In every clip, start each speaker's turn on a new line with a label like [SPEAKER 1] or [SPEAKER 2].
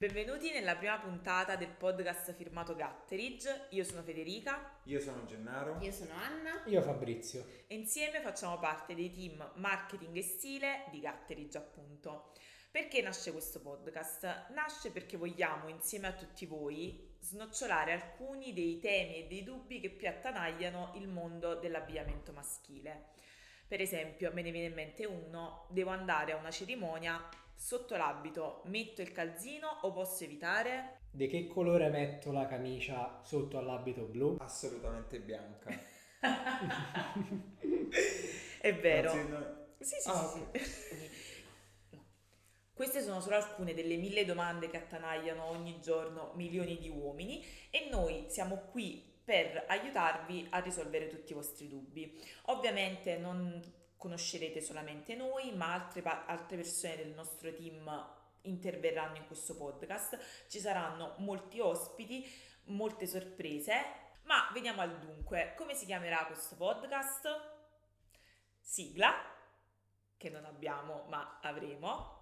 [SPEAKER 1] Benvenuti nella prima puntata del podcast firmato Gatteridge. Io sono Federica
[SPEAKER 2] Io sono Gennaro.
[SPEAKER 3] Io sono Anna.
[SPEAKER 4] Io Fabrizio.
[SPEAKER 1] e insieme facciamo parte dei team marketing e stile di Gatteridge, appunto. Perché nasce questo podcast? Nasce perché vogliamo, insieme a tutti voi, snocciolare alcuni dei temi e dei dubbi che più attanagliano il mondo dell'abbigliamento maschile. Per esempio, me ne viene in mente uno, devo andare a una cerimonia sotto l'abito, metto il calzino o posso evitare?
[SPEAKER 4] Di che colore metto la camicia sotto all'abito blu?
[SPEAKER 2] Assolutamente bianca.
[SPEAKER 1] È vero.
[SPEAKER 2] Anzi, no-
[SPEAKER 1] Sì, sì,
[SPEAKER 2] Ah,
[SPEAKER 1] sì, sì. No. Queste sono solo alcune delle mille domande che attanagliano ogni giorno milioni di uomini e noi siamo qui per aiutarvi a risolvere tutti i vostri dubbi. Ovviamente non conoscerete solamente noi, ma altre, altre persone del nostro team interverranno in questo podcast. Ci saranno molti ospiti, molte sorprese, ma veniamo al dunque. Come si chiamerà questo podcast? Sigla che non abbiamo ma avremo.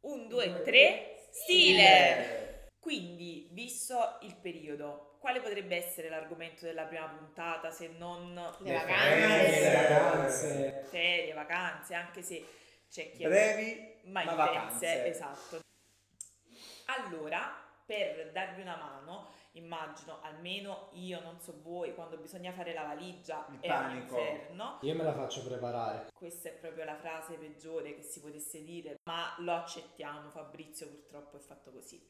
[SPEAKER 1] Un, due, tre, stile! Quindi, visto il periodo, quale potrebbe essere l'argomento della prima puntata se non
[SPEAKER 3] Le
[SPEAKER 2] Le
[SPEAKER 3] vacanze.
[SPEAKER 4] Le vacanze.
[SPEAKER 1] ferie, vacanze, anche se c'è chi ha
[SPEAKER 2] Brevi,
[SPEAKER 1] ma
[SPEAKER 2] ma
[SPEAKER 1] intense,
[SPEAKER 2] vacanze.
[SPEAKER 1] esatto. Allora, per darvi una mano, immagino, almeno io, non so voi, quando bisogna fare la valigia
[SPEAKER 2] Il
[SPEAKER 1] è un
[SPEAKER 2] panico.
[SPEAKER 1] inferno.
[SPEAKER 4] Io me la faccio preparare.
[SPEAKER 1] Questa è proprio la frase peggiore che si potesse dire, ma lo accettiamo, Fabrizio purtroppo è fatto così.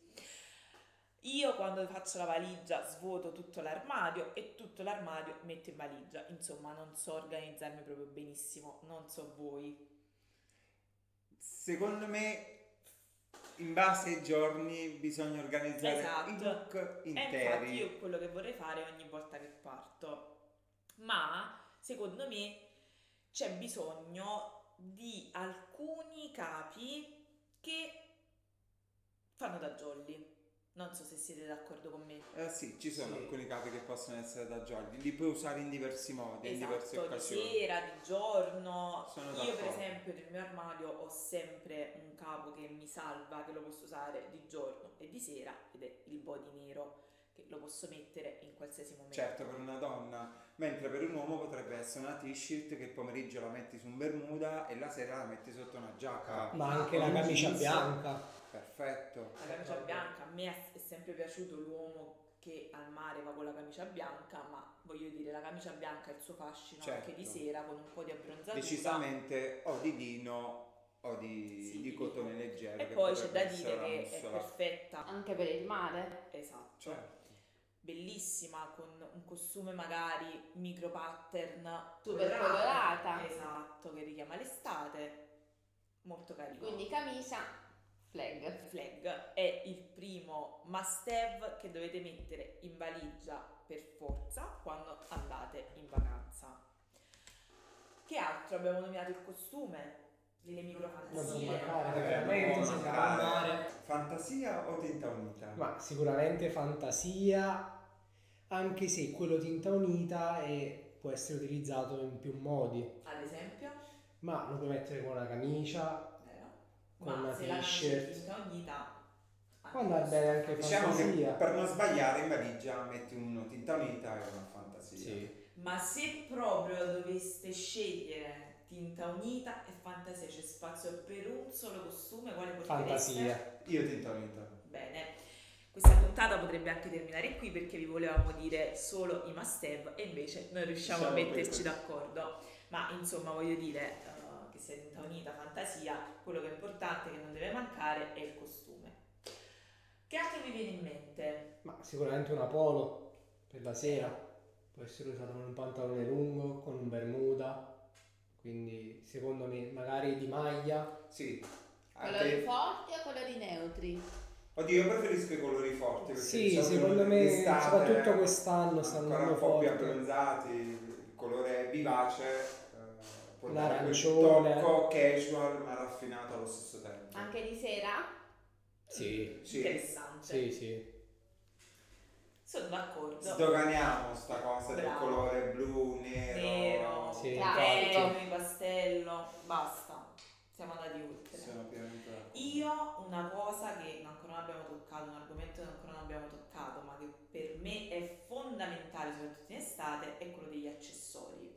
[SPEAKER 1] Io quando faccio la valigia svuoto tutto l'armadio e tutto l'armadio metto in valigia. Insomma, non so organizzarmi proprio benissimo, non so voi.
[SPEAKER 2] Secondo me, in base ai giorni, bisogna organizzare
[SPEAKER 1] Esatto.
[SPEAKER 2] i look
[SPEAKER 1] E infatti
[SPEAKER 2] interi.
[SPEAKER 1] io quello che vorrei fare ogni volta che parto. Ma secondo me c'è bisogno di alcuni capi che fanno da jolly. Non so se siete d'accordo con me.
[SPEAKER 2] Eh sì, ci sono
[SPEAKER 4] Sì.
[SPEAKER 2] alcuni capi che possono essere da jolly, li puoi usare in diversi modi, in diverse
[SPEAKER 1] Esatto, di
[SPEAKER 2] occasioni.
[SPEAKER 1] sera, di giorno.
[SPEAKER 2] Sono
[SPEAKER 1] Io per esempio nel mio armadio ho sempre un capo che mi salva, che lo posso usare di giorno e di sera ed è il body nero lo posso mettere in qualsiasi momento.
[SPEAKER 2] Certo, per una donna, mentre per un uomo potrebbe essere una t-shirt che il pomeriggio la metti su un bermuda e la sera la metti sotto una giacca.
[SPEAKER 4] Ma anche la camicia
[SPEAKER 2] jeans.
[SPEAKER 4] bianca.
[SPEAKER 2] Perfetto.
[SPEAKER 1] La camicia bianca, a me è- sempre piaciuto l'uomo che al mare va con la camicia bianca, ma voglio dire, la camicia bianca ha il suo fascino
[SPEAKER 2] Certo.
[SPEAKER 1] anche di sera con un po' di abbronzatura.
[SPEAKER 2] Decisamente o di lino o di,
[SPEAKER 1] Sì,
[SPEAKER 2] di cotone leggero.
[SPEAKER 1] E poi c'è da dire che è perfetta,
[SPEAKER 3] Anche per il mare.
[SPEAKER 1] esatto,
[SPEAKER 2] Certo.
[SPEAKER 1] Bellissima con un costume magari micro pattern
[SPEAKER 3] Super colorata.
[SPEAKER 1] Esatto, che richiama l'estate. Molto carino.
[SPEAKER 3] Quindi camicia, flag.
[SPEAKER 1] flag è il primo must have che dovete mettere in valigia per forza quando andate in vacanza. Che altro abbiamo nominato il costume? Le micro fantasie.
[SPEAKER 2] Eh,
[SPEAKER 4] veramente.
[SPEAKER 2] Fantasia o tinta unita?
[SPEAKER 4] Ma sicuramente fantasia, anche se quello tinta unita è- può essere utilizzato in più modi.
[SPEAKER 1] Ad esempio,
[SPEAKER 4] Ma lo puoi mettere con una camicia,
[SPEAKER 1] vero?
[SPEAKER 4] Con
[SPEAKER 1] Ma
[SPEAKER 4] una t-shirt.
[SPEAKER 1] è tinta unita
[SPEAKER 4] può andare bene anche
[SPEAKER 2] Diciamo che
[SPEAKER 4] fantasia.
[SPEAKER 2] per non sbagliare in valigia metti uno tinta unita e una fantasia.
[SPEAKER 4] Sì.
[SPEAKER 1] Ma se proprio doveste scegliere tinta unita e fantasia, c'è spazio per un solo costume, quale portereste?
[SPEAKER 4] Fantasia.
[SPEAKER 2] Io tinta unita.
[SPEAKER 1] Bene, puntata potrebbe anche terminare qui perché vi volevamo dire solo i must have e invece non riusciamo a
[SPEAKER 2] Siamo
[SPEAKER 1] metterci
[SPEAKER 2] questi.
[SPEAKER 1] d'accordo. Ma insomma voglio dire eh, che sia tinta unita, fantasia, quello che è importante, che non deve mancare, è il costume. Che altro vi viene in mente?
[SPEAKER 4] Ma sicuramente una polo per la sera. Può essere usato con un pantalone lungo, con un bermuda. Quindi secondo me magari di maglia.
[SPEAKER 2] Sì.
[SPEAKER 3] Colori
[SPEAKER 2] Anche...
[SPEAKER 3] forti o colori neutri?
[SPEAKER 2] Oddio, io preferisco i colori forti. perché
[SPEAKER 4] Sì,
[SPEAKER 2] di solito
[SPEAKER 4] secondo me soprattutto quest'anno stanno
[SPEAKER 2] ancora un po' più abbronzati, il colore vivace, eh, può dare
[SPEAKER 4] L'arancione.
[SPEAKER 2] tocco casual ma raffinato allo stesso tempo.
[SPEAKER 3] Anche di sera?
[SPEAKER 4] Sì,
[SPEAKER 2] Sì.
[SPEAKER 1] Interessante.
[SPEAKER 4] sì, sì.
[SPEAKER 1] Sono d'accordo.
[SPEAKER 2] Sdoganiamo sta cosa del
[SPEAKER 1] Bravo.
[SPEAKER 2] colore blu, nero.
[SPEAKER 1] Nero,
[SPEAKER 4] Sì,
[SPEAKER 1] pastello, basta. Siamo andati oltre.
[SPEAKER 2] D'accordo.
[SPEAKER 1] Io una cosa che ancora non abbiamo toccato, un argomento che ancora non abbiamo toccato, ma che per me è fondamentale, soprattutto in estate, è quello degli accessori.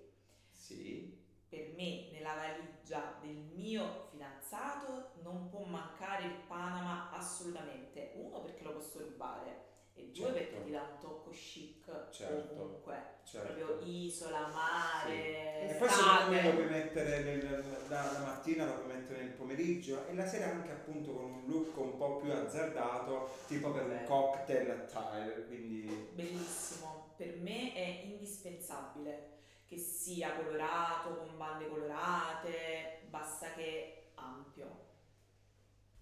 [SPEAKER 2] Sì.
[SPEAKER 1] Per me nella valigia del mio fidanzato non può mancare il Panama assolutamente. Uno perché lo posso rubare e due
[SPEAKER 2] Certo.
[SPEAKER 1] perché ti dà un tocco chic
[SPEAKER 2] Certo.
[SPEAKER 1] ovunque.
[SPEAKER 2] Certo.
[SPEAKER 1] Proprio isola, mare,
[SPEAKER 2] E poi secondo me lo puoi mettere nel- la, la mattina, lo puoi mettere nel pomeriggio e la sera anche appunto con un look un po' più azzardato, tipo per un
[SPEAKER 1] Bello.
[SPEAKER 2] cocktail attire, quindi
[SPEAKER 1] Bellissimo, per me è indispensabile che sia colorato, con bande colorate, basta che ampio.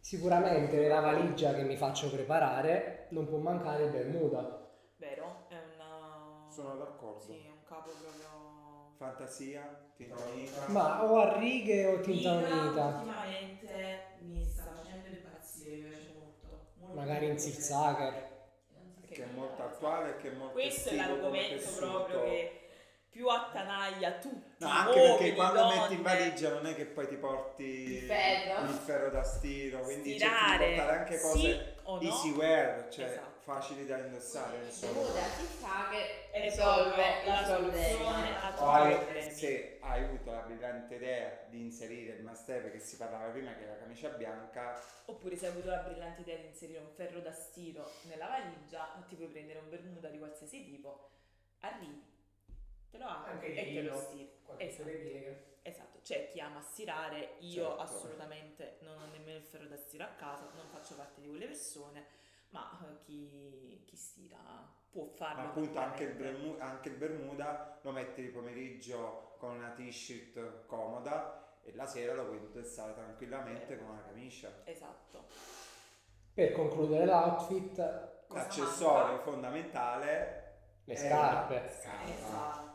[SPEAKER 4] Sicuramente nella valigia che mi faccio preparare non può mancare il Bermuda.
[SPEAKER 1] Vero? È una...
[SPEAKER 2] sono d'accordo.
[SPEAKER 1] Sì, è un capo proprio...
[SPEAKER 2] Fantasia, tinta unita.
[SPEAKER 4] Ma o a righe o tinta unita.
[SPEAKER 1] ultimamente mi sta facendo impazzire, mi piace molto. molto
[SPEAKER 4] Magari in zigzagger.
[SPEAKER 2] che è molto attuale e che è molto
[SPEAKER 1] Questo è l'argomento proprio che più attanaglia tutti.
[SPEAKER 2] No, anche perché
[SPEAKER 1] uomini,
[SPEAKER 2] quando
[SPEAKER 1] donne.
[SPEAKER 2] metti in valigia non è che poi ti porti
[SPEAKER 3] Il ferro.
[SPEAKER 2] il ferro da stiro, quindi cerchi di
[SPEAKER 1] Stirare,
[SPEAKER 2] portare anche cose
[SPEAKER 1] sì no?
[SPEAKER 2] easy wear, cioè
[SPEAKER 1] Esatto.
[SPEAKER 2] facili da indossare. insomma.
[SPEAKER 3] Che
[SPEAKER 1] È
[SPEAKER 3] risolve
[SPEAKER 1] la
[SPEAKER 3] il
[SPEAKER 1] soluzione a tutti
[SPEAKER 2] se hai avuto la brillante idea di inserire il masteve che si parlava prima che la camicia bianca,
[SPEAKER 1] Oppure se hai avuto la brillante idea di inserire un ferro da stiro nella valigia, ti puoi prendere un bermuda di qualsiasi tipo, arrivi, te lo apri
[SPEAKER 4] Anche
[SPEAKER 1] e te lo stiri. Esatto. Esatto, c'è chi ama stirare, io
[SPEAKER 2] Certo.
[SPEAKER 1] assolutamente non ho nemmeno il ferro da stiro a casa, non faccio parte di quelle persone, ma eh, chi, chi stira può farlo.
[SPEAKER 2] ma appunto anche il,
[SPEAKER 1] tranquillamente.
[SPEAKER 2] bermu- anche il bermuda lo metti di pomeriggio con una t-shirt comoda e la sera lo puoi indossare tranquillamente con una camicia.
[SPEAKER 1] Esatto.
[SPEAKER 4] Per concludere l'outfit,
[SPEAKER 1] Cosa
[SPEAKER 2] L'accessorio
[SPEAKER 1] manca?
[SPEAKER 2] fondamentale
[SPEAKER 4] le
[SPEAKER 2] è
[SPEAKER 4] scarpe.
[SPEAKER 1] Esatto.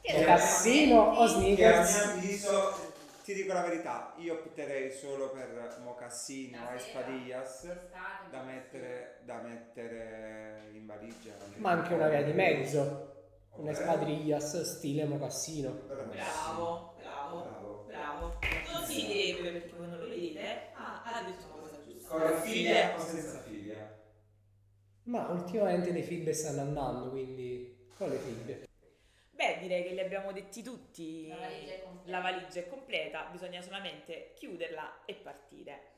[SPEAKER 3] Che
[SPEAKER 4] Mocassino o
[SPEAKER 2] Che a
[SPEAKER 4] sneakers?
[SPEAKER 2] mio avviso, ti dico la verità, io opterei solo per mocassini o
[SPEAKER 3] La sera,
[SPEAKER 2] espadillas
[SPEAKER 3] l'estate,
[SPEAKER 2] da mettere, da mettere in valigia.
[SPEAKER 4] Ma anche una via di mezzo.
[SPEAKER 2] Ok.
[SPEAKER 4] Una spadrillas stile mocassino.
[SPEAKER 1] Bravo, bravo,
[SPEAKER 2] Bravo.
[SPEAKER 1] bravo. Non si deve perché voi non lo vedete, ma ha detto una cosa giusta.
[SPEAKER 2] Con la figlia o senza figlia?
[SPEAKER 4] Ma ultimamente le fibre stanno andando, quindi con le fibre.
[SPEAKER 1] Beh, direi che li abbiamo detti tutti.
[SPEAKER 3] La valigia è completa.
[SPEAKER 1] La valigia è completa, bisogna solamente chiuderla e partire.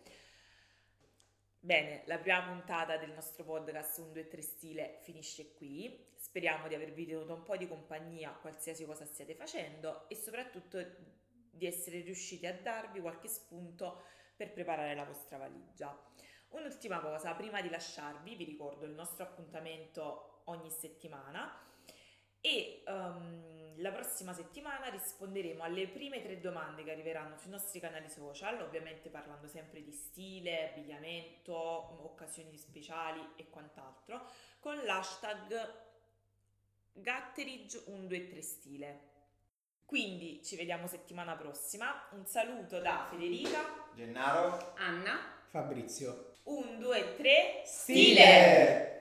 [SPEAKER 1] Bene, la prima puntata del nostro podcast 1, 2, 3 stile finisce qui. Speriamo di avervi tenuto un po' di compagnia qualsiasi cosa stiate facendo e soprattutto di essere riusciti a darvi qualche spunto per preparare la vostra valigia. Un'ultima cosa, prima di lasciarvi, vi ricordo il nostro appuntamento ogni settimana e ehm, la prossima settimana risponderemo alle prime tre domande che arriveranno sui nostri canali social, ovviamente parlando sempre di stile, abbigliamento, occasioni speciali e quant'altro, con l'hashtag Gatteridge123 stile. Quindi ci vediamo settimana prossima. Un saluto da Federica.
[SPEAKER 2] Gennaro?
[SPEAKER 3] Anna
[SPEAKER 4] Fabrizio.
[SPEAKER 1] 1, 2, 3,
[SPEAKER 4] Stile!